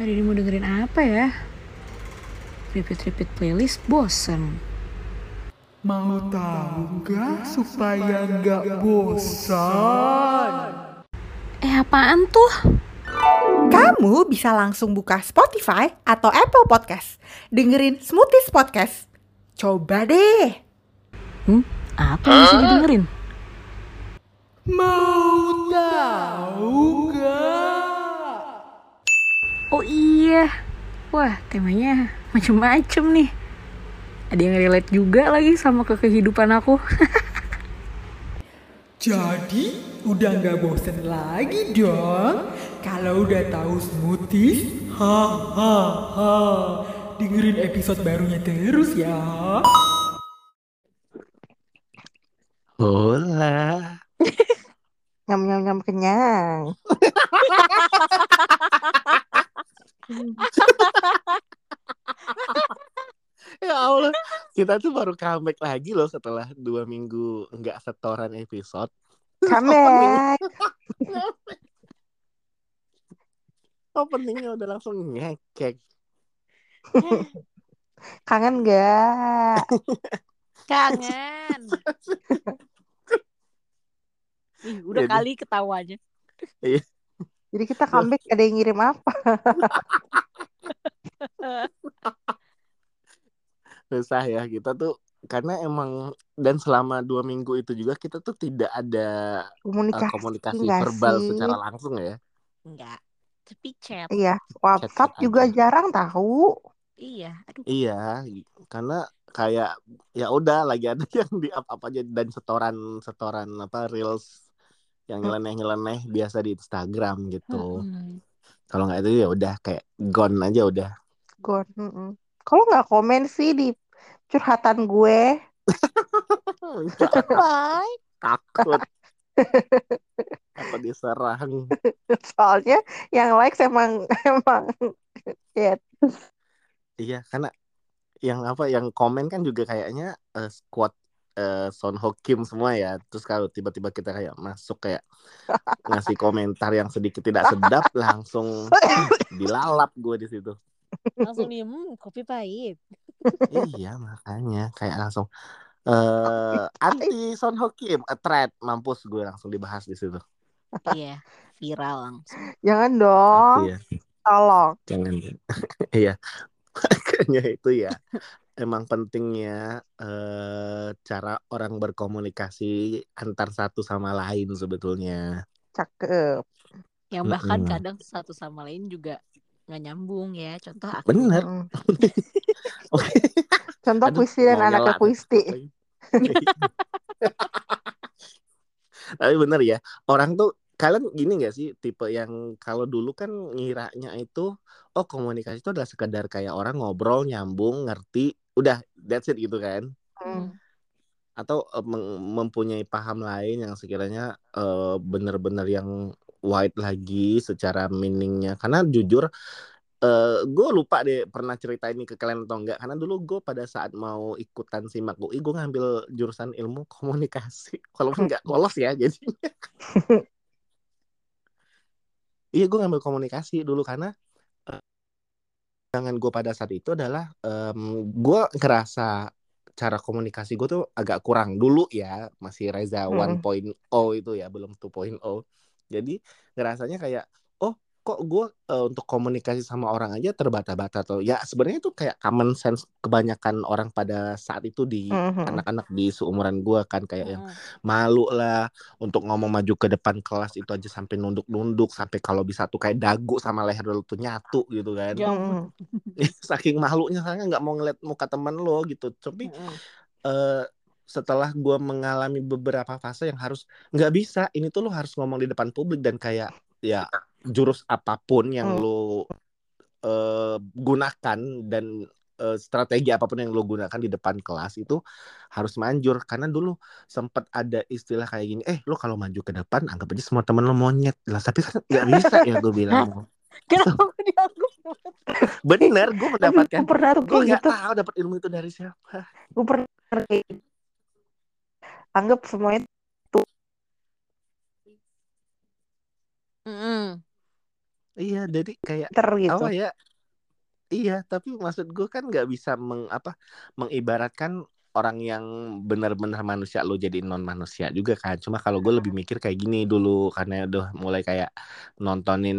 Hari ini mau dengerin apa ya? Repeat-repeat playlist bosen. Mau tahu nggak supaya nggak bosan? Eh apaan tuh? Kamu bisa langsung buka Spotify atau Apple Podcast. Dengerin Smoothies Podcast. Coba deh. Hmm? Apa yang bisa didengerin? Mau tahu nggak? Oh iya. Wah temanya macem-macem nih. Ada yang relate juga lagi sama ke kehidupan aku. Jadi udah nggak bosen lagi dong? Kalau udah tahu smoothies, ha ha ha. Dengerin episode barunya terus ya. Hola. Nyam nyam nyam kenyang. Ya Allah, kita tuh baru comeback lagi loh setelah dua minggu nggak setoran episode. Comeback. Openingnya udah langsung ngekek. Kangen gak? Kangen. Ih, udah Jadi- kali ketawanya. Jadi kita comeback ada yang ngirim apa? Susah ya kita tuh karena emang dan selama dua minggu itu juga kita tuh tidak ada uh, Komunikasi, komunikasi nggak verbal sih? secara langsung ya. Enggak. Tapi chat. Iya, WhatsApp Chat-chat juga aja. jarang tahu. Iya. Aduh. Iya, karena kayak ya udah lagi ada yang di up up aja dan setoran setoran apa reels yang Hmm. nyeleneh-nyeleneh biasa di Instagram gitu. Mm-mm. Kalau nggak itu ya udah kayak gone aja udah. Gon. mm-mm. Kalau nggak komen sih di curhatan gue, Bye. Takut. Apa diserang? soalnya yang likes emang emang ya Iya, karena yang apa yang komen kan juga kayaknya eh, squad eh, Son Ho Kim semua ya. Terus kalau tiba-tiba kita kayak masuk kayak ngasih komentar yang sedikit tidak sedap langsung dilalap gue di situ. Langsung nih, hmm, kopi pahit. iya makanya kayak langsung eh anti Son Ho Kim a threat mampus gue langsung dibahas di situ. Iya. Viral langsung. jangan dong, Iya, tolong. jangan. Iya. Makanya itu ya. Emang pentingnya eh cara orang berkomunikasi antar satu sama lain sebetulnya. Cakep. Yang bahkan Mm-mm. kadang satu sama lain juga nggak nyambung ya. Contoh aku. Bener. Oke. Contoh Aduh, puisi dan anaknya nyela nih. puisi. Tapi bener ya, orang tuh kalian gini gak sih tipe yang kalau dulu kan ngiranya itu oh komunikasi itu adalah sekedar kayak orang ngobrol nyambung ngerti udah that's it gitu kan Mm. atau eh, mempunyai paham lain yang sekiranya eh, bener-bener yang wide lagi secara meaningnya. Karena jujur eh gue lupa deh pernah cerita ini ke kalian atau enggak. Karena dulu gue pada saat mau ikutan simak UI gue ngambil jurusan ilmu komunikasi. Walaupun nggak lolos ya jadi iya gue ngambil komunikasi dulu karena eh, jangan gue pada saat itu adalah em, gue ngerasa cara komunikasi gue tuh agak kurang. Dulu ya masih Reza Mm. 1.0 itu ya belum 2.0 jadi ngerasanya kayak oh kok gue eh, untuk komunikasi sama orang aja terbata-bata tuh ya sebenarnya itu kayak common sense kebanyakan orang pada saat itu di Mhm. anak-anak di seumuran gue kan kayak yang Mm. malu lah untuk ngomong maju ke depan kelas itu aja sampai nunduk-nunduk sampai kalau bisa tuh kayak dagu sama leher lu tuh nyatu gitu kan Mm. saking malunya saya nggak mau ngeliat muka temen lo gitu tapi Mm-mm. eh, setelah gue mengalami beberapa fase yang harus nggak bisa ini tuh lo harus ngomong di depan publik dan kayak ya jurus apa pun yang Hmm. lo eh, gunakan dan eh, strategi apa pun yang lo gunakan di depan kelas itu harus manjur karena dulu sempat ada istilah kayak gini eh lo kalau maju ke depan anggap aja semua temen lo monyet lah tapi kan nggak bisa ya gue bilang Kenapa dianggap bener gue mendapatkan Gue pernah tuh gue gitu. tahu dapat ilmu itu dari siapa Gue pernah kayak gitu. Anggap semuanya Mm-mm. iya jadi kayak Ter gitu. apa ya iya tapi maksud gue kan nggak bisa meng apa mengibaratkan orang yang benar-benar manusia lo jadi non manusia juga kan cuma kalau gue lebih mikir kayak gini dulu karena udah mulai kayak nontonin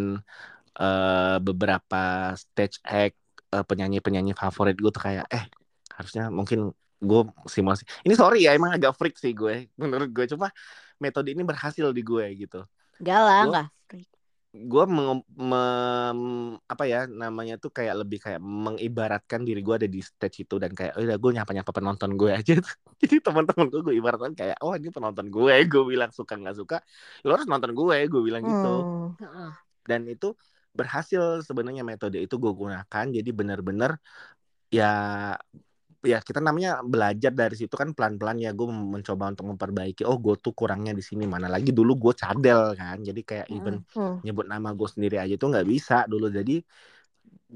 eh, beberapa stage act eh, penyanyi-penyanyi favorit gue tuh kayak eh harusnya mungkin gue simulasi ini sorry ya emang agak freak sih gue menurut gue cuma metode ini berhasil di gue gitu Enggak lah, enggak. freak. gue meng, mem- apa ya namanya tuh kayak lebih kayak mengibaratkan diri gue ada di stage itu dan kayak oh udah gue nyapa nyapa penonton gue aja tuh. jadi teman-teman gue gue ibaratkan kayak oh ini penonton gue gue bilang suka nggak suka lo harus nonton gue gue bilang gitu Hmm. Heeh. dan itu berhasil sebenarnya metode itu gue gunakan jadi benar-benar ya ya kita namanya belajar dari situ kan pelan-pelan ya gue mencoba untuk memperbaiki oh gue tuh kurangnya di sini mana lagi dulu gue cadel kan. Jadi kayak even Hmm. nyebut nama gue sendiri aja tuh nggak bisa dulu. Jadi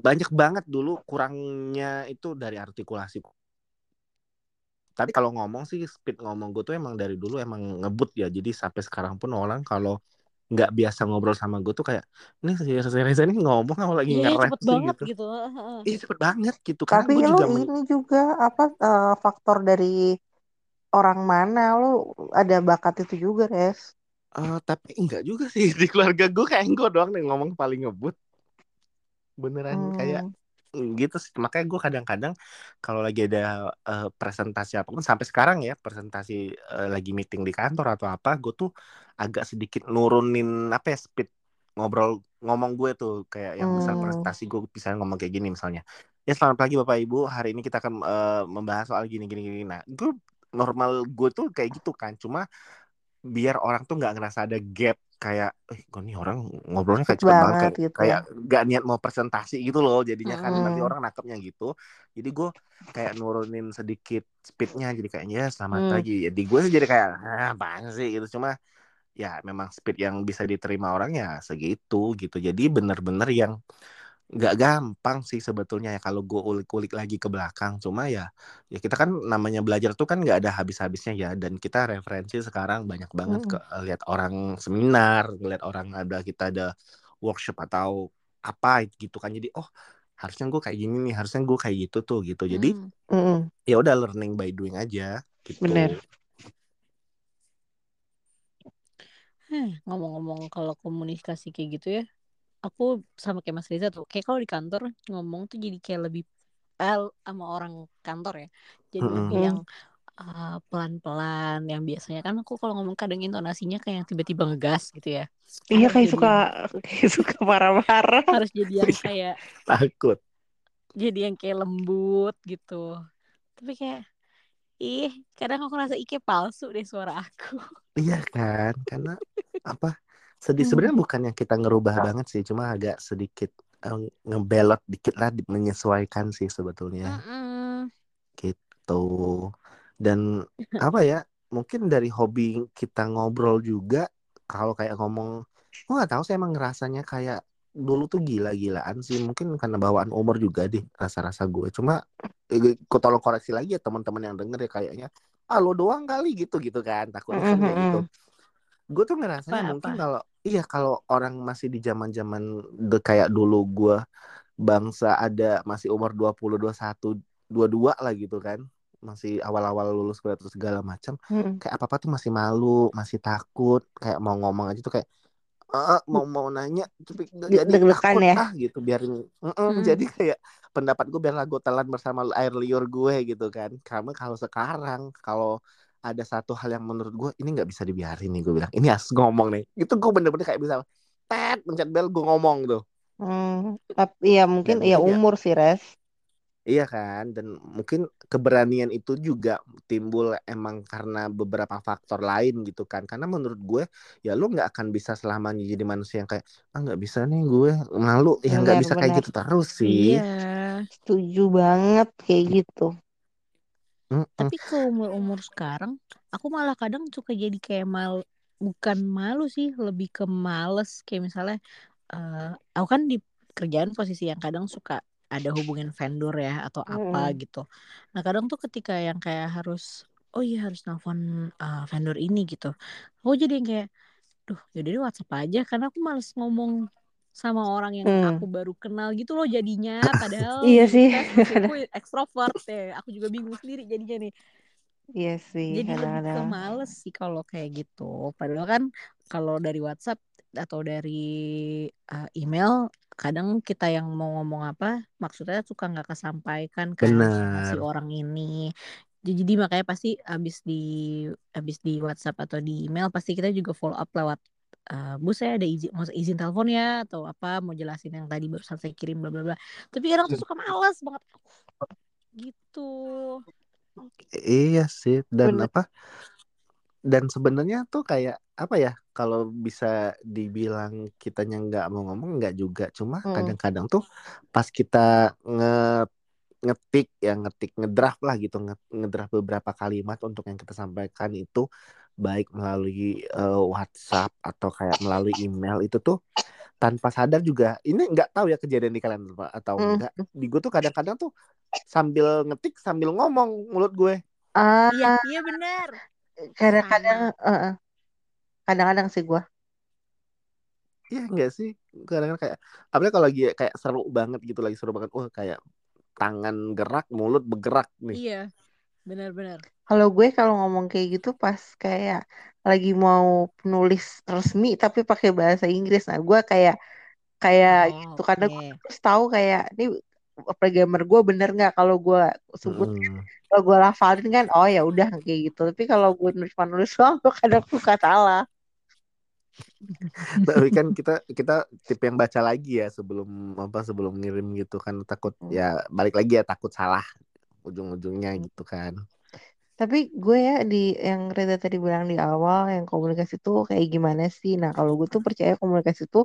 banyak banget dulu kurangnya itu dari artikulasi. Tapi kalau ngomong sih speed ngomong gue tuh emang dari dulu emang ngebut ya. Jadi sampai sekarang pun orang kalau nggak biasa ngobrol sama gue tuh kayak ini Reza ini ngomong apa lagi Iya, nge-rap cepet sih banget gitu gitu. Heeh. iya cepet banget gitu karena Tapi juga men- ini juga apa eh, faktor dari orang mana lu ada bakat itu juga, Res. Eh, tapi enggak juga sih di keluarga gue kayak gue doang yang ngomong paling ngebut beneran kayak Hmm. Gitu sih. Makanya gue kadang-kadang kalau lagi ada eh, presentasi apa pun sampai sekarang ya presentasi eh, lagi meeting di kantor atau apa gue tuh agak sedikit nurunin apa ya speed ngobrol ngomong gue tuh. Kayak yang misal Hmm. presentasi gue bisa ngomong kayak gini misalnya ya selamat pagi bapak ibu. Hari ini kita akan eh, membahas soal gini gini gini. Nah gue normal gue tuh kayak gitu kan. Cuma biar orang tuh nggak ngerasa ada gap kayak eh gue nih orang ngobrolnya kayak Cepet banget banget kayak gitu. kayak nggak niat mau presentasi gitu loh jadinya kan nanti orang nangkepnya gitu. Jadi gue kayak nurunin sedikit speednya jadi kayaknya selamat Hmm. pagi. Jadi gue sih jadi kayak ah apaan sih? Gitu. Cuma ya memang speed yang bisa diterima orang ya segitu gitu. Jadi bener-bener yang nggak gampang sih sebetulnya ya kalau gue ulik-ulik lagi ke belakang cuma ya ya kita kan namanya belajar tuh kan nggak ada habis-habisnya ya dan kita referensi sekarang banyak banget Mm-mm. ke lihat orang seminar lihat orang ada kita ada workshop atau apa gitu kan jadi oh harusnya gue kayak gini nih harusnya gue kayak gitu tuh gitu jadi Hmm. Ya udah learning by doing aja gitu Bener. Heh, ngomong-ngomong kalau komunikasi kayak gitu ya, aku sama kayak Mas Reza tuh, kayak kalau di kantor ngomong tuh jadi kayak lebih el sama orang kantor ya, jadi lebih Hmm. yang uh, pelan-pelan. Yang biasanya kan aku kalau ngomong kadang intonasinya kayak yang tiba-tiba ngegas gitu ya. Iya kayak jadi suka kayak suka marah-marah. harus jadi yang kayak takut jadi yang kayak lembut gitu. Tapi kayak ih, kadang aku ngerasa kayak palsu deh suara aku. iya kan karena apa sedih Hmm. sebenarnya bukan yang kita ngerubah banget sih cuma agak sedikit eh, ngebelot dikit lah menyesuaikan sih sebetulnya. Mm-mm. gitu. Dan apa ya mungkin dari hobi kita ngobrol juga kalau kayak ngomong gue nggak tahu sih emang ngerasanya kayak dulu tuh gila-gilaan sih mungkin karena bawaan umur juga deh rasa-rasa gue. Cuma eh, kau tolong koreksi lagi ya teman-teman yang denger ya kayaknya ah lo doang kali gitu gitu kan takutnya kan kayak gitu gue tuh ngerasanya Apa, mungkin apa? kalau iya kalau orang masih di zaman-zaman de- kayak dulu gue bangsa ada masih umur 20 21 22 lah gitu kan masih awal-awal lulus kuliah terus segala macam Mm-mm. kayak apa-apa tuh masih malu masih takut kayak mau ngomong aja tuh kayak eh mau mau nanya tapi jadi takut ya? ah gitu biarin Mm-mm, Mm. jadi kayak pendapat gue biarlah gue telan bersama air liur gue gitu kan karena kalau sekarang kalau ada satu hal yang menurut gue ini nggak bisa dibiarin nih gue bilang ini harus ngomong nih itu gue bener-bener kayak bisa tet pencet bel gue ngomong tuh Hmm, tapi ya mungkin Dan ya mungkin ya- umur sih res. Iya kan, dan mungkin keberanian itu juga timbul emang karena beberapa faktor lain gitu kan. Karena menurut gue, ya lu nggak akan bisa selamanya jadi manusia yang kayak ah nggak bisa nih gue malu, ya nggak bisa kayak benar. gitu terus sih. Iya. Setuju banget kayak gitu. Mm-mm. Tapi ke umur-umur sekarang, aku malah kadang suka jadi kayak mal, bukan malu sih, lebih ke males. Kayak misalnya, eh aku kan di kerjaan posisi yang kadang suka ada hubungin vendor ya atau apa Mm-mm. gitu. Nah kadang tuh ketika yang kayak harus, oh iya harus nelfon eh, vendor ini gitu. Aku jadi yang kayak, duh deh WhatsApp aja karena aku males ngomong sama orang yang Hmm. aku baru kenal gitu loh jadinya padahal Iya sih. mesinku ekstrovert ya aku juga bingung sendiri jadinya nih Iya sih, jadi lebih ke kadang-kadang. males sih kalau kayak gitu padahal kan kalau dari WhatsApp atau dari uh, email kadang kita yang mau ngomong apa maksudnya suka nggak kesampaikan kan sama si orang ini jadi jadi makanya pasti abis di abis di WhatsApp atau di email pasti kita juga follow up lewat uh, bu saya ada izin mau izin telepon ya atau apa mau jelasin yang tadi barusan saya kirim bla bla bla. Tapi kadang tuh suka males banget. Gitu. Iya sih dan Bener. apa dan sebenarnya tuh kayak apa ya kalau bisa dibilang kitanya nggak mau ngomong nggak juga. Cuma Hmm. kadang-kadang tuh pas kita nge ngetik ya ngetik ngedraft lah gitu nge- ngedraft beberapa kalimat untuk yang kita sampaikan itu baik melalui eh, WhatsApp atau kayak melalui email itu tuh tanpa sadar juga ini nggak tahu ya kejadian di kalian apa atau Hmm. enggak di gue tuh kadang-kadang tuh sambil ngetik sambil ngomong mulut gue. Ah, iya iya benar kadang-kadang, eh. kadang-kadang sih gua. Iya enggak sih. Kadang-kadang kayak apalagi kalau lagi kayak seru banget gitu lagi seru banget. Wah kayak tangan gerak mulut bergerak nih. Iya benar-benar Kalau gue kalau ngomong kayak gitu pas kayak lagi mau nulis resmi tapi pakai bahasa Inggris. Nah, gue kayak kayak Oh, gitu. Karena gue oke. terus tahu kayak ini programmer gue bener nggak kalau gue sebut? Kalau gue lafalin kan oh ya udah kayak gitu. Tapi kalau gue nulis nulis doang gue kadang suka salah. Tapi kan kita kita tipe yang baca lagi ya sebelum apa sebelum ngirim gitu kan. Takut Hmm. ya balik lagi ya takut salah ujung-ujungnya gitu kan. Tapi gue ya di yang Reza tadi bilang di awal yang komunikasi tuh kayak gimana sih? Nah kalau gue tuh percaya komunikasi tuh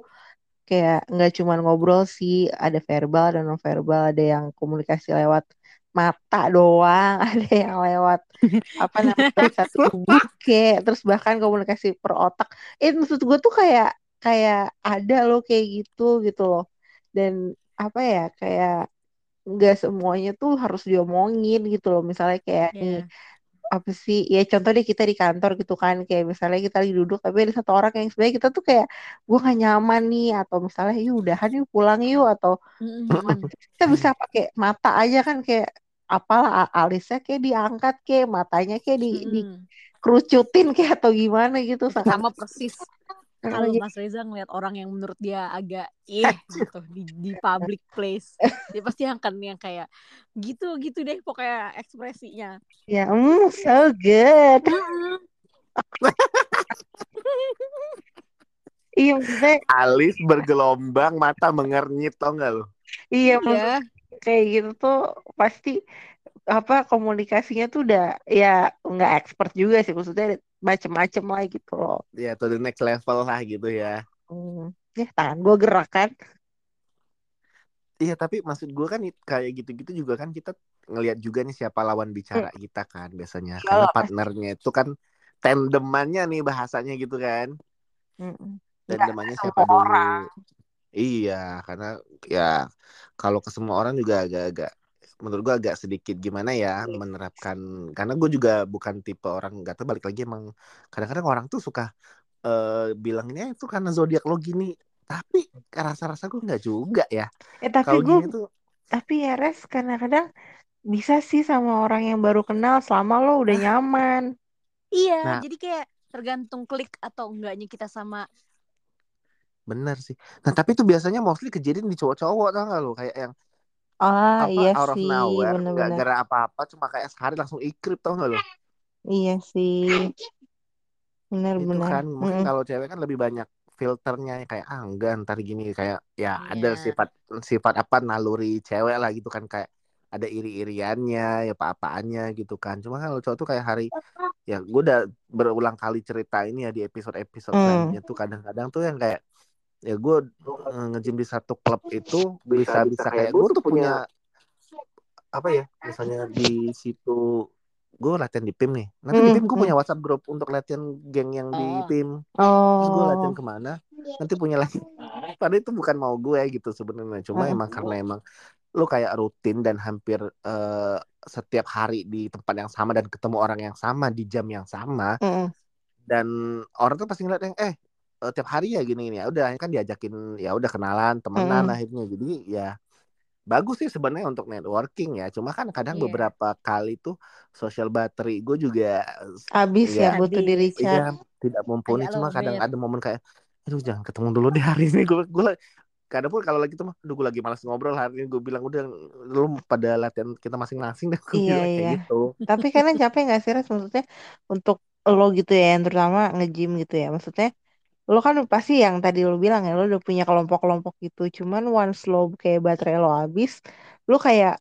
kayak nggak cuma ngobrol sih ada verbal dan non verbal ada yang komunikasi lewat mata doang ada yang lewat apa namanya bahasa tubuh kayak terus bahkan komunikasi per otak. Eh maksud gue tuh kayak kayak ada loh kayak gitu gitu loh. Dan apa ya kayak nggak semuanya tuh harus diomongin gitu loh misalnya kayak nih Iya. apa sih ya contoh deh kita di kantor gitu kan kayak misalnya kita lagi duduk tapi ada satu orang yang sebenarnya kita tuh kayak gue gak nyaman nih atau misalnya yuk udahan yuk pulang yuk atau Mm-mm. kita bisa pakai mata aja kan kayak apalah alisnya kayak diangkat kayak matanya kayak di Mm-mm. dikerucutin kayak atau gimana gitu sama persis kalau Mas Reza ngeliat orang yang menurut dia agak ih gitu di, di public place dia pasti akan yang kayak gitu gitu deh pokoknya ekspresinya. Ya mm, so good. Iya maksudnya alis bergelombang mata mengernyit tau nggak lo iya maksudnya iya kayak gitu tuh pasti apa komunikasinya tuh udah ya nggak expert juga sih maksudnya macem-macem lah gitu loh ya to the next level lah gitu ya hmm. ya tangan gue gerak kan Iya tapi maksud gue kan kayak gitu-gitu juga kan kita ngelihat juga nih siapa lawan bicara kita kan biasanya karena Iyalah, pasti. partnernya itu kan tandemannya nih bahasanya gitu kan. Nggak tandemannya siapa dulu orang. iya karena ya kalau ke semua orang juga agak-agak menurut gue agak sedikit gimana ya menerapkan karena gue juga bukan tipe orang nggak tahu balik lagi emang kadang-kadang orang tuh suka eh bilangnya itu karena zodiak lo gini tapi rasa-rasa gue nggak juga ya Eh tapi kalau gue tuh tapi ya res kadang-kadang bisa sih sama orang yang baru kenal selama lo udah nyaman. iya Nah. jadi kayak tergantung klik atau enggaknya kita sama Bener sih. Nah tapi itu biasanya mostly kejadian di cowok-cowok tau gak lo kayak yang Ah apa iya out of sih nowhere nggak bener-bener. gara apa-apa cuma kayak sehari langsung ikrip tau gak lo? Iya sih Itu bener-bener. kan mungkin Mm-mm. kalau cewek kan lebih banyak filternya kayak ah enggak ntar gini kayak ya Iya. ada sifat sifat apa naluri cewek lah gitu kan kayak ada iri-iriannya ya apa-apaannya gitu kan cuma kalau cowok tuh kayak hari ya gue udah berulang kali cerita ini ya di episode-episode Hmm. selanjutnya tuh kadang-kadang tuh yang kayak ya gue ngejim di satu klub itu bisa bisa kayak gue tuh punya apa ya misalnya di situ gue latihan di PIM nih nanti di Hmm, PIM gue hmm. punya WhatsApp grup untuk latihan geng yang di Oh. PIM terus gue Oh. latihan ke mana nanti punya lagi padahal itu bukan mau gue gitu sebenarnya cuma Hmm. emang karena emang lu kayak rutin dan hampir eh, setiap hari di tempat yang sama dan ketemu orang yang sama di jam yang sama Mm-mm. dan orang tuh pasti ngeliat yang eh eh, tiap hari ya gini gini ya udah kan diajakin ya udah kenalan temenan Mm. akhirnya jadi ya bagus sih sebenarnya untuk networking ya cuma kan kadang Iya. beberapa kali tuh social battery gue juga Abis ya Iya. butuh di Habis. recharge. iya tidak mumpuni cuma kadang ada momen kayak aduh jangan ketemu dulu deh hari ini gue gue kadang pun kalau lagi tuh mah aduh gue lagi malas ngobrol hari ini gue bilang udah lu pada latihan kita masing-masing deh gue Iya, bilang kayak iya. gitu Tapi kadang capek gak sih Res? Maksudnya untuk lo gitu ya, yang terutama nge-gym gitu ya. Maksudnya lo kan pasti yang tadi lo bilang ya, lo udah punya kelompok-kelompok gitu. Cuman once lo kayak baterai lo habis, lo kayak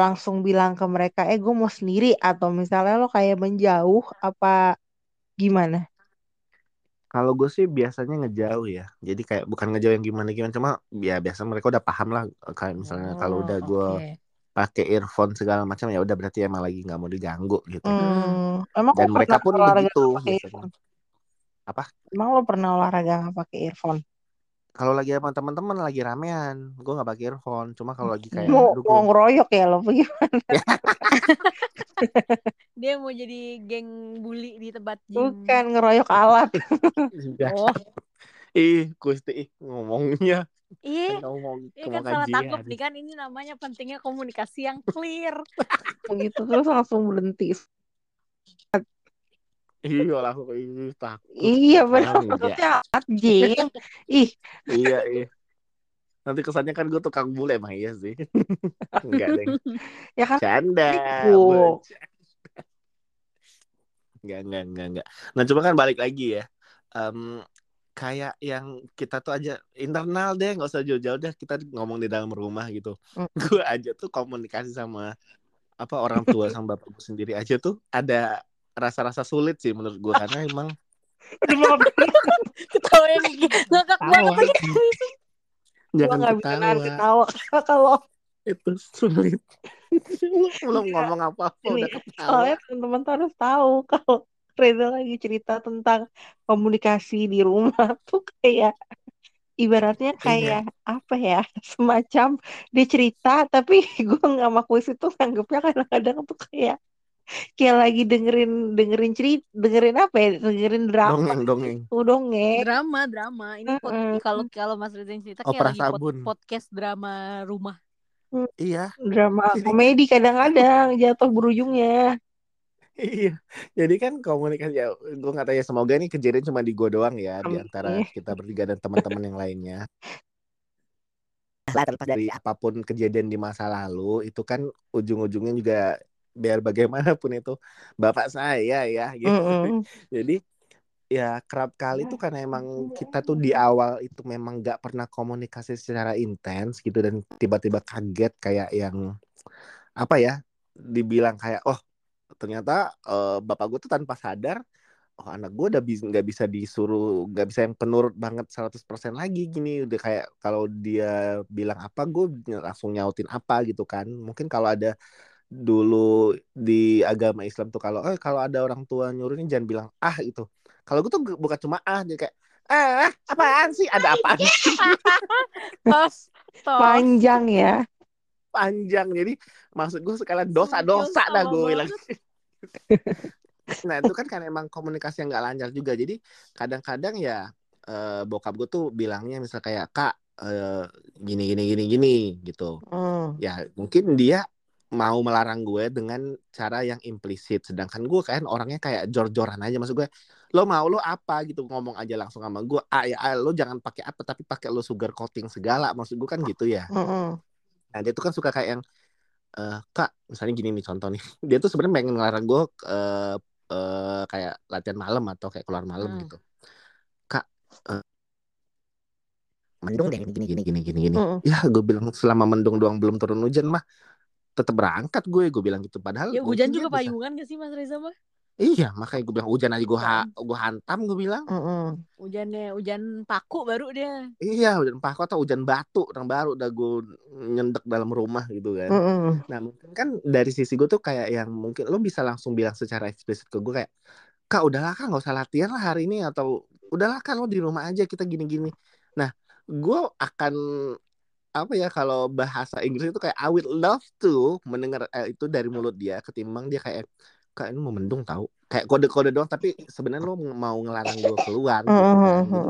langsung bilang ke mereka, eh gue mau sendiri. Atau misalnya lo kayak menjauh apa gimana? Kalau gue sih biasanya ngejauh ya. Jadi kayak bukan ngejauh yang gimana-gimana, cuma ya biasa mereka udah paham lah. Kayak misalnya kalau udah Oh, gue oke. pakai earphone segala macam ya udah berarti emang lagi nggak mau diganggu gitu. Hmm, emang Dan mereka pun begitu nggak pakai biasanya. earphone? Apa? Emang lo pernah olahraga nggak pakai earphone? Kalau lagi sama teman-teman lagi ramean, gue nggak pakai earphone. Cuma kalau lagi kayak Mau mau ngeroyok ya lo gimana? Dia mau jadi geng bully di tempat gym. Bukan ngeroyok alat. Oh, Ih, Gusti ih, ngomongnya iya. ngomong Ini ke kan salah tangkap nih kan ini namanya pentingnya komunikasi yang clear. gitu terus langsung berhenti. Iya lah, aku ih, takut. Iya benar maksudnya gym. Ih, Iya, iya. Nanti kesannya kan gue tukang bule emang iya sih. Enggak deh. ya kan Canda. Bercanda. Enggak, enggak, enggak, enggak. Nah, coba kan balik lagi ya. Em, kayak yang kita tuh aja internal deh, nggak usah jauh-jauh deh. Kita ngomong di dalam rumah gitu. Mm. Gue aja tuh komunikasi sama apa orang tua sama bapak gue sendiri aja tuh ada rasa-rasa sulit sih menurut gue karena emang Ketawa yang ngakak banget gua jangan ketawa ketawa kalau itu sulit. Lu belum Iya. ngomong apa-apa udah ketawa. soalnya teman-teman tuh harus tahu kalau Reza lagi cerita tentang komunikasi di rumah tuh kayak ibaratnya Iya. kayak apa ya semacam dia cerita tapi gue nggak sama kuis itu nganggepnya kadang-kadang tuh kayak kayak lagi dengerin dengerin cerita dengerin apa ya dengerin drama Dongeng, dongeng. tuh dongeng Drama, drama. Ini pod- kalau kalau Mas Reza yang cerita kayak lagi pod- sabun. podcast drama rumah. Iya, drama komedi kadang-kadang jatuh berujungnya Iya, jadi kan komunikasi ya, gue nggak tahu ya semoga ini kejadian cuma di gue doang ya di Amin. antara kita bertiga dan teman-teman yang lainnya. Lah terlepas dari apa pun kejadian di masa lalu itu kan ujung-ujungnya juga biar bagaimanapun itu bapak saya ya gitu. Mm-mm. Jadi ya kerap kali tuh karena emang kita tuh di awal itu memang nggak pernah komunikasi secara intens gitu dan tiba-tiba kaget kayak yang apa ya dibilang kayak oh ternyata eh, bapak gue tuh tanpa sadar oh anak gue udah bisa nggak bisa disuruh nggak bisa yang penurut banget 100% lagi gini udah kayak kalau dia bilang apa gue langsung nyautin apa gitu kan mungkin kalau ada dulu di agama Islam tuh kalau eh kalau ada orang tua nyuruhnya jangan bilang ah gitu. Kalau gue tuh bukan cuma ah dia kayak ah apaan sih? Ada apaan sih? Tos, tos. panjang ya. Panjang. Jadi maksud gue sekalian dosa-dosa dah gue bilang. Nah itu kan karena emang komunikasi yang nggak lancar juga. Jadi kadang-kadang ya eh, bokap gue tuh bilangnya misal kayak kak eh, gini gini gini gini gitu. Hmm. ya mungkin dia mau melarang gue dengan cara yang implisit. Sedangkan gue kan orangnya kayak jor-joran aja. Maksud gue lo mau lo apa? gitu ngomong aja langsung sama gue. Ah ya ah, lo jangan pakai apa tapi pakai lo sugar coating segala. Maksud gue kan gitu ya. Mm-mm. Nah dia tuh kan suka kayak yang eh kak misalnya gini nih contoh nih. Dia tuh sebenarnya pengen ngelarang gue eh eh, kayak latihan malam atau kayak keluar malam Hmm. gitu. Kak eh, mendung deh gini gini gini gini gini. Mm-mm. ya gue bilang selama mendung doang belum turun hujan mah tetap berangkat gue gue bilang gitu padahal Ya hujan juga bisa- payungan gak sih Mas Reza mah? iya makanya gue bilang hujan aja gue ha- gue hantam gue bilang Mm-mm. Hujannya hujan paku baru dia. iya hujan paku atau hujan batu yang baru udah gue nyendek dalam rumah gitu kan Mm-mm. Nah mungkin kan dari sisi gue tuh kayak yang mungkin lo bisa langsung bilang secara eksplisit ke gue kayak kak udahlah kak nggak usah latihan lah hari ini atau udahlah kan lo di rumah aja kita gini-gini. Nah gue akan apa ya kalau bahasa Inggris itu kayak I would love to mendengar eh, itu dari mulut dia ketimbang dia kayak kak ini mau mendung tahu kayak kode-kode doang tapi sebenarnya lu mau ngelarang gue keluar gitu kan jadi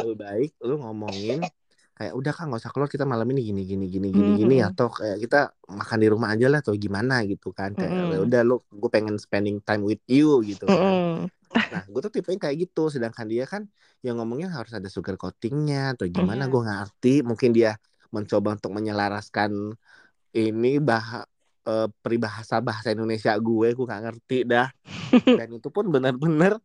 lebih baik lu ngomongin kayak udah kan nggak usah keluar kita malam ini gini gini gini gini gini Mm-mm. atau kayak kita makan di rumah aja lah atau gimana gitu kan kayak Mm-mm. "Ya udah lu gue pengen spending time with you gitu kan Mm-mm. nah gue tuh tipenya kayak gitu sedangkan dia kan yang ngomongnya harus ada sugar coatingnya atau gimana Iya. gue ngerti mungkin dia mencoba untuk menyelaraskan ini bah eh, peribahasa bahasa Indonesia gue gue nggak ngerti dah dan itu pun benar-benar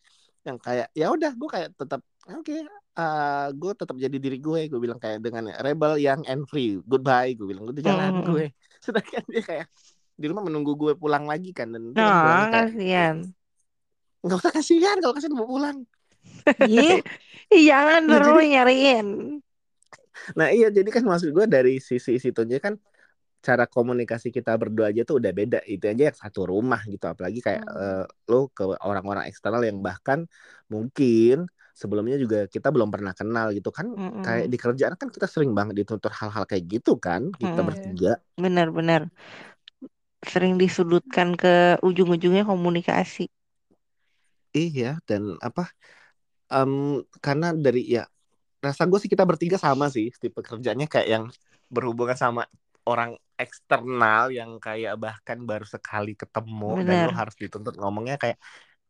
yang kayak ya udah gue kayak tetap oke eh, gue tetap jadi diri gue gue bilang kayak dengan rebel yang and free goodbye gue bilang gue jalan Mm-mm. gue sedangkan dia kayak di rumah menunggu gue pulang lagi kan dan Nah, pulangnya kayak kasihan. nggak usah kasihan kalau kasihan mau pulang Iya. Ih, jangan Nah, terus nyariin. Nah iya jadi kan maksud gue dari sisi situnya kan cara komunikasi kita berdua aja tuh udah beda itu aja yang satu rumah gitu apalagi kayak Hmm. eh, lo ke orang-orang eksternal yang bahkan mungkin sebelumnya juga kita belum pernah kenal gitu kan Mm-mm. kayak di kerjaan kan kita sering banget dituntut hal-hal kayak gitu kan kita Mm-mm. bertiga Benar-benar. Sering disudutkan ke ujung-ujungnya komunikasi. iya dan apa em, karena dari ya rasa gue sih kita bertiga sama sih tipe kerjanya kayak yang berhubungan sama orang eksternal yang kayak bahkan baru sekali ketemu dan lo harus dituntut ngomongnya kayak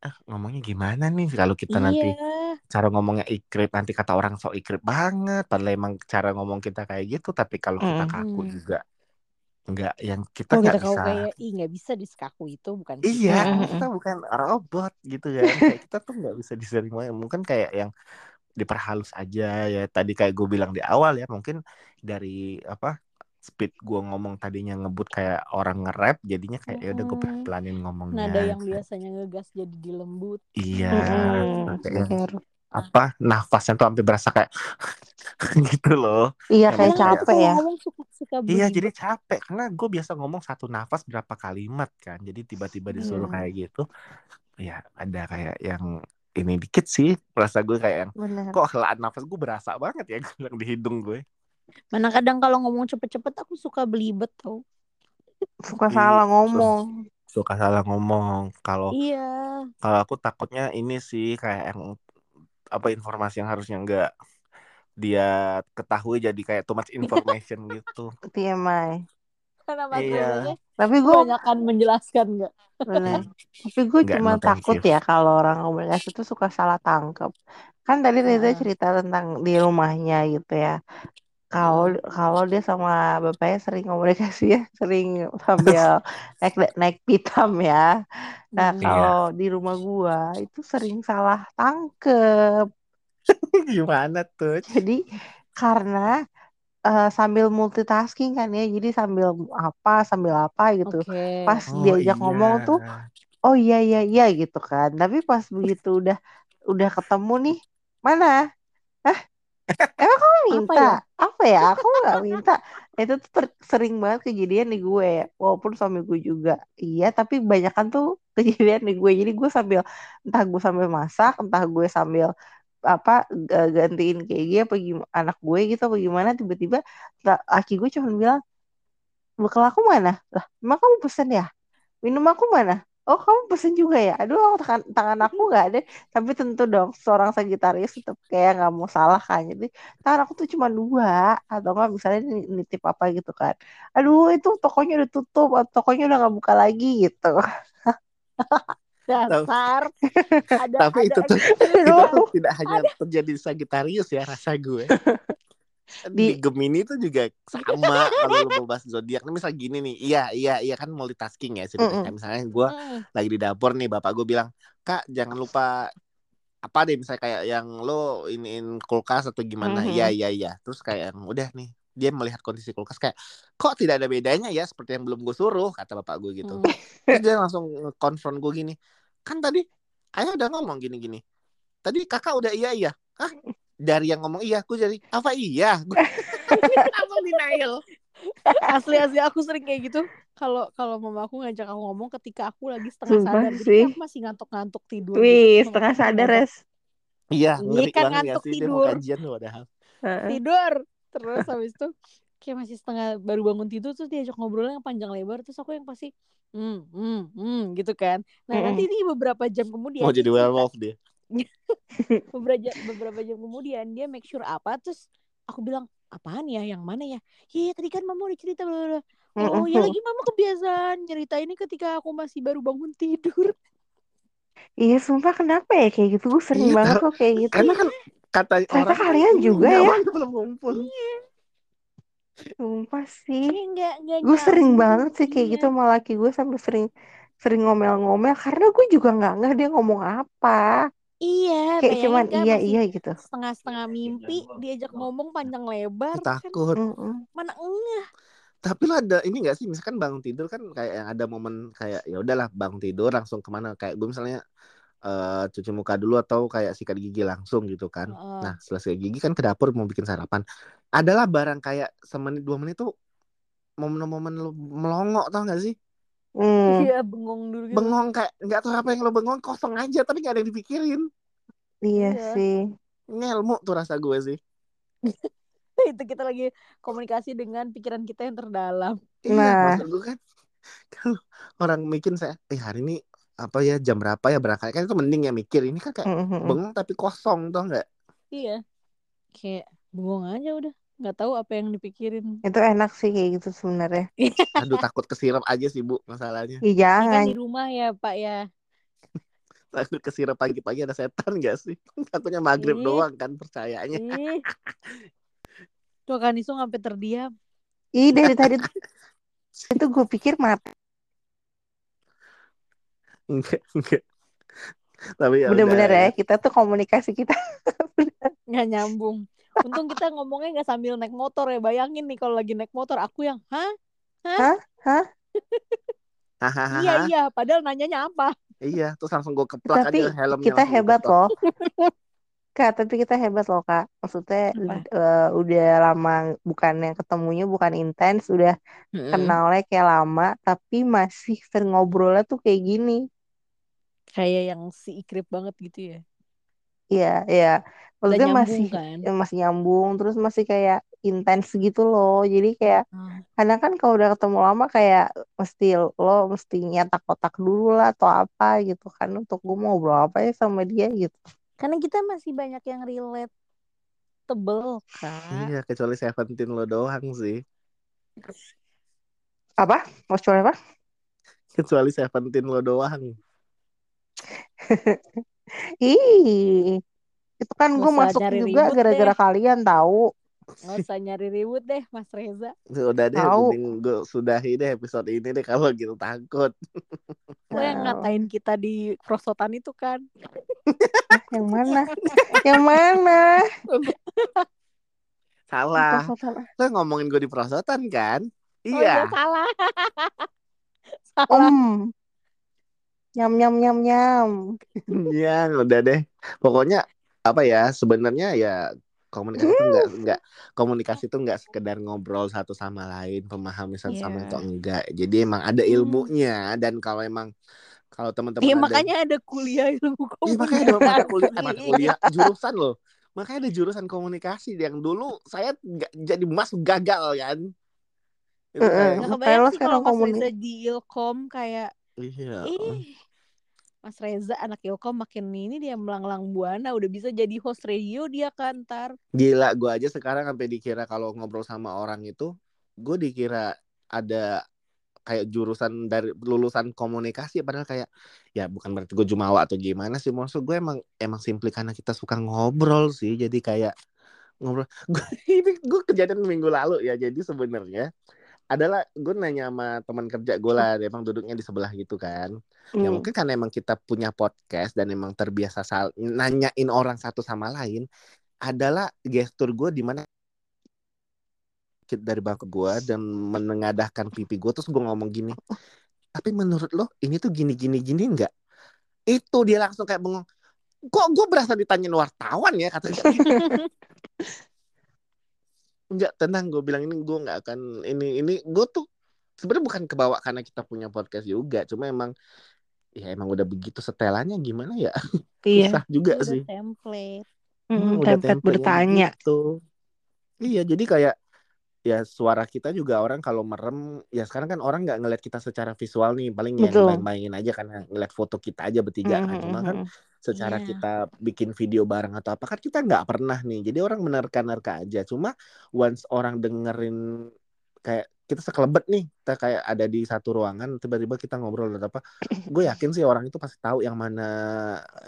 ah, ngomongnya gimana nih kalau kita nanti Iya. cara ngomongnya ikrip nanti kata orang so ikrip banget padahal emang cara ngomong kita kayak gitu tapi kalau kita Mm. kaku juga nggak yang kita nggak kau bisa kayak ih nggak bisa disekaku itu bukan iya kita. Bukan robot gitu kan kayak kita tuh nggak bisa disering mungkin kayak yang diperhalus aja ya tadi kayak gue bilang di awal ya mungkin dari apa speed gue ngomong tadinya ngebut kayak orang nge-rap jadinya kayak ya udah gue pelan-pelanin ngomongnya Nada yang Kayak, biasanya ngegas jadi dilembut. iya Mm-mm. kayak apa nafasnya tuh sampai berasa kayak gitu loh Iya kayak capek ya. ngomong suka suka Iya jadi capek karena gue biasa ngomong satu nafas berapa kalimat kan jadi tiba-tiba disuruh kayak gitu ya ada kayak yang ini dikit sih merasa gue kayak yang kok helaan nafas gue berasa banget ya di hidung gue Mana kadang kalau ngomong cepet-cepet aku suka belibet tau. Suka salah su- ngomong. suka salah ngomong kalau Iya. kalau aku takutnya ini sih kayak yang apa informasi yang harusnya enggak dia ketahui jadi kayak too much information gitu TMI. Karena Iya. Tapi gue kebanyakan menjelaskan nggak? bener. Tapi gue cuma takut you. ya kalau orang komunikasi itu suka salah tangkap. Kan tadi Reza Ah. cerita tentang di rumahnya gitu ya. Kalau kalau dia sama bapaknya sering komunikasi ya, sering sambil naik naik pitam ya. Nah, Hmm. Iya. kalau di rumah gua itu sering salah tangkep. gimana tuh Jadi karena eh, sambil multitasking kan ya, jadi sambil apa, sambil apa gitu. Oke. Pas oh diajak iya ngomong tuh, oh iya iya iya gitu kan. Tapi pas begitu udah udah ketemu nih, mana? Hah? Emang kamu minta? Apa ya? Aku nggak minta. Itu tuh ter- sering banget kejadian di gue, walaupun suami gue juga. Iya, tapi banyakan tuh kejadian di gue. Jadi gue sambil entah gue sambil masak, entah gue sambil apa gantiin kayak apa gimana anak gue gitu apa gimana tiba-tiba la- laki gue cuma bilang bekal aku mana? Lah emang kamu pesen ya? Minum aku mana? Oh kamu pesen juga ya? Aduh tangan tangan aku nggak ada. Tapi tentu dong seorang Sagitarius tetap kayak nggak mau salah kan jadi tangan aku tuh cuma dua atau nggak misalnya ni- nitip apa gitu kan. Aduh itu tokonya udah tutup tokonya udah nggak buka lagi gitu Dasar. ada tapi ada itu tuh itu tuh tidak hanya terjadi di Sagittarius ya rasa gue di, Di- Gemini itu juga sama kalau lu mau bahas zodiak Ini misal gini nih iya iya iya kan multitasking ya ceritanya Mm-mm. Kayak misalnya gue Hmm. lagi di dapur nih bapak gue bilang kak jangan lupa apa deh misalnya kayak yang lo iniin kulkas atau gimana Mhm. iya iya iya terus kayak yang udah nih dia melihat kondisi kulkas kayak kok tidak ada bedanya ya seperti yang belum gue suruh kata bapak gue gitu Hmm. Terus dia langsung konfront gue gini kan tadi ayah udah ngomong gini gini tadi kakak udah iya iya Hah? dari yang ngomong iya aku jadi apa iya langsung denial asli asli aku sering kayak gitu kalau kalau mama aku ngajak aku ngomong ketika aku lagi setengah Sumpah sadar sih. jadi aku masih ngantuk-ngantuk tidur Wih, gitu. setengah aku sadar res. iya ngeri kan ya ngantuk sih dia mau tidur. kajian padahal tidur terus habis itu kayak masih setengah baru bangun tidur terus diajak ngobrolnya yang panjang lebar terus aku yang pasti hmm hmm hmm gitu kan. Nah nanti ini beberapa jam kemudian Mau jadi dia cerita- werewolf dia. beberapa jam, beberapa jam kemudian dia make sure apa terus aku bilang apaan ya yang mana ya? Ya tadi kan mama udah cerita bla, bla, bla." oh ya lagi mama kebiasaan cerita ini ketika aku masih baru bangun tidur. Iya sumpah kenapa ya kayak gitu? Gue sering Iya, banget loh kayak gitu. Karena kan kata orang kalian juga "Enggak, ya?" Belum ngumpul. Sumpah sih. Nggak nggak Gue sering banget sih kayak iya. gitu sama laki gue sampai sering sering ngomel-ngomel karena gue juga nggak ngeh dia ngomong apa. Iya kayak cuman kan iya iya gitu. setengah-setengah mimpi diajak ngomong panjang lebar kan. Takut. Mana enggak Tapi lo ada ini gak sih? Misalkan bangun tidur kan kayak yang ada momen kayak ya udahlah bangun tidur langsung ke mana? Kayak gue misalnya eh cuci muka dulu atau kayak sikat gigi langsung gitu kan. Heeh. Nah setelah sikat gigi kan ke dapur mau bikin sarapan. Adalah barang kayak semenit dua menit tuh momen-momen lo melongo tau gak sih? Hmm, iya bengong dulu gitu Bengong kayak nggak tahu apa yang lo bengong kosong aja tapi gak ada yang dipikirin. iya Iya. sih Ngelmu tuh rasa gue sih. itu kita lagi komunikasi dengan pikiran kita yang terdalam Iya, Nah. maksud gue kan kalau orang mikir saya, eh hari ini apa ya jam berapa ya berangkat kan itu mending ya mikir ini kan kayak Mm-mm. bengong tapi kosong tau nggak? iya kayak bengong aja udah nggak tahu apa yang dipikirin itu enak sih kayak gitu sebenarnya Aduh takut kesirap aja sih bu masalahnya. Ini kan jangan di rumah ya pak ya Takut kesirap pagi-pagi ada setan gak sih? Takutnya maghrib Ih. doang kan percayanya. ih tuh kan isu sampai terdiam ih dari tadi itu gue pikir mati Enggak enggak. Tapi ya bener-bener udah ya kita tuh komunikasi kita nggak nyambung untung kita ngomongnya nggak sambil naik motor ya bayangin nih kalau lagi naik motor aku yang hah Hahaha. iya iya padahal nanyanya apa Iya, terus langsung gue keplak tapi aja helmnya. kita hebat keplak. loh kak tapi kita hebat loh kak maksudnya Apa? eh, udah lama bukan yang ketemunya bukan intens udah Hmm. kenalnya kayak lama tapi masih sering ngobrolnya tuh kayak gini kayak yang si ikrip banget gitu ya Iya, iya. Maksudnya nyambung masih kan? ya masih nyambung, terus masih kayak intens gitu loh. Jadi kayak Ah. kadang kan kalau udah ketemu lama kayak mesti lo mesti nyetak kotak dulu lah atau apa gitu kan untuk gue mau ngobrol apa ya sama dia gitu. karena kita masih banyak yang relatable kak Iya, kecuali Seventeen lo doang sih. Apa? Mau coba apa? Kecuali Seventeen lo doang. Ih, itu kan gue masuk juga gara-gara kalian tahu. nggak usah nyari ribut deh mas Reza Udah deh, Tahu. mending gue sudahi deh episode ini deh kalau gitu takut. lo yang ngatain kita di prosotan itu kan yang mana? yang mana? Salah. Lo ngomongin gue di prosotan kan? oh iya Iya. salah salah Om. Nyam nyam nyam nyam. Iya, udah deh. Pokoknya apa ya? Sebenarnya ya komunikasi itu enggak enggak komunikasi itu enggak sekedar ngobrol satu sama lain, pemahami satu sama Iya. atau enggak. Jadi emang ada Hmm. ilmunya dan kalau emang kalau teman-teman Iya ada makanya ada kuliah ilmu Iya, makanya ada mata kuliah, mata komunikasi. kuliah jurusan loh. Makanya ada jurusan komunikasi yang dulu saya nggak jadi masuk gagal kan. Itu kayak, kebayang sih sekarang kalau Mas komuni- Reza di Ilkom kayak iya. ih Mas Reza anak Ilkom makin ini dia melanglang buana udah bisa jadi host radio dia kan ntar Gila, gue aja sekarang sampai dikira kalau ngobrol sama orang itu, gue dikira ada kayak jurusan dari lulusan komunikasi, padahal kayak ya bukan berarti gue jumawa atau gimana sih, maksud gue emang emang simply karena kita suka ngobrol sih, jadi kayak ngobrol. Gue ini gue kejadian minggu lalu ya, jadi sebenarnya adalah gue nanya sama teman kerja gue lah, emang duduknya di sebelah gitu kan. Ya Hmm. mungkin karena emang kita punya podcast dan emang terbiasa sal nanyain orang satu sama lain adalah gestur gue di mana dari bangku gue dan menengadahkan pipi gue terus gue ngomong gini tapi menurut lo ini tuh gini gini gini enggak itu dia langsung kayak bengong kok gue berasa ditanyain wartawan ya katanya enggak tenang gue bilang ini gue nggak akan ini ini gue tuh sebenarnya bukan kebawa karena kita punya podcast juga cuma emang ya emang udah begitu setelannya gimana ya Iya. susah juga udah sih template Hmm, Hmm, udah template template bertanya. gitu. Iya, jadi kayak ya suara kita juga orang kalau merem ya sekarang kan orang nggak ngeliat kita secara visual nih paling yang bayang-bayangin aja karena ngeliat foto kita aja bertiga. Kan cuma kan secara Iya. kita bikin video bareng atau apa kan kita nggak pernah nih. Jadi orang menerka-nerka aja. Cuma once orang dengerin kayak kita sekelebet nih kita kayak ada di satu ruangan tiba-tiba kita ngobrol atau apa gue yakin sih orang itu pasti tahu yang mana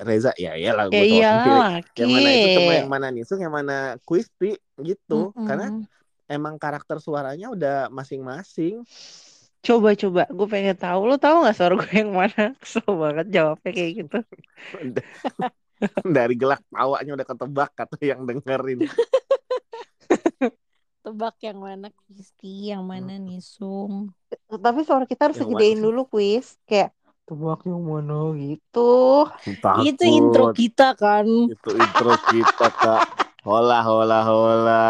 Reza. Ya iyalah gue Ya tahu yang mana itu cuma yang mana Nisung yang mana Quisti gitu. Mm-mm. karena emang karakter suaranya udah masing-masing Coba coba, gue pengen tahu. Lo tahu nggak suara gue yang mana? Kesel banget jawabnya kayak gitu. dari gelak tawanya udah ketebak kata yang dengerin Tebak yang mana Kristi, yang mana Nisung. Tapi suara kita harus Yang segedein dulu kuis. Kayak tebak yang mana gitu. Itu intro Takut. kita kan. itu intro kita kak hola hola hola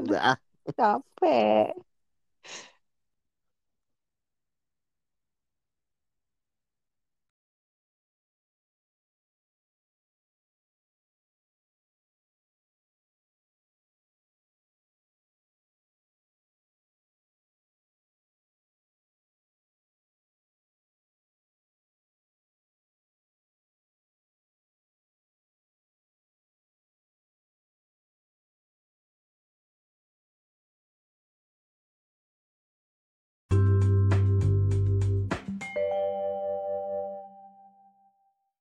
udah ah Capek.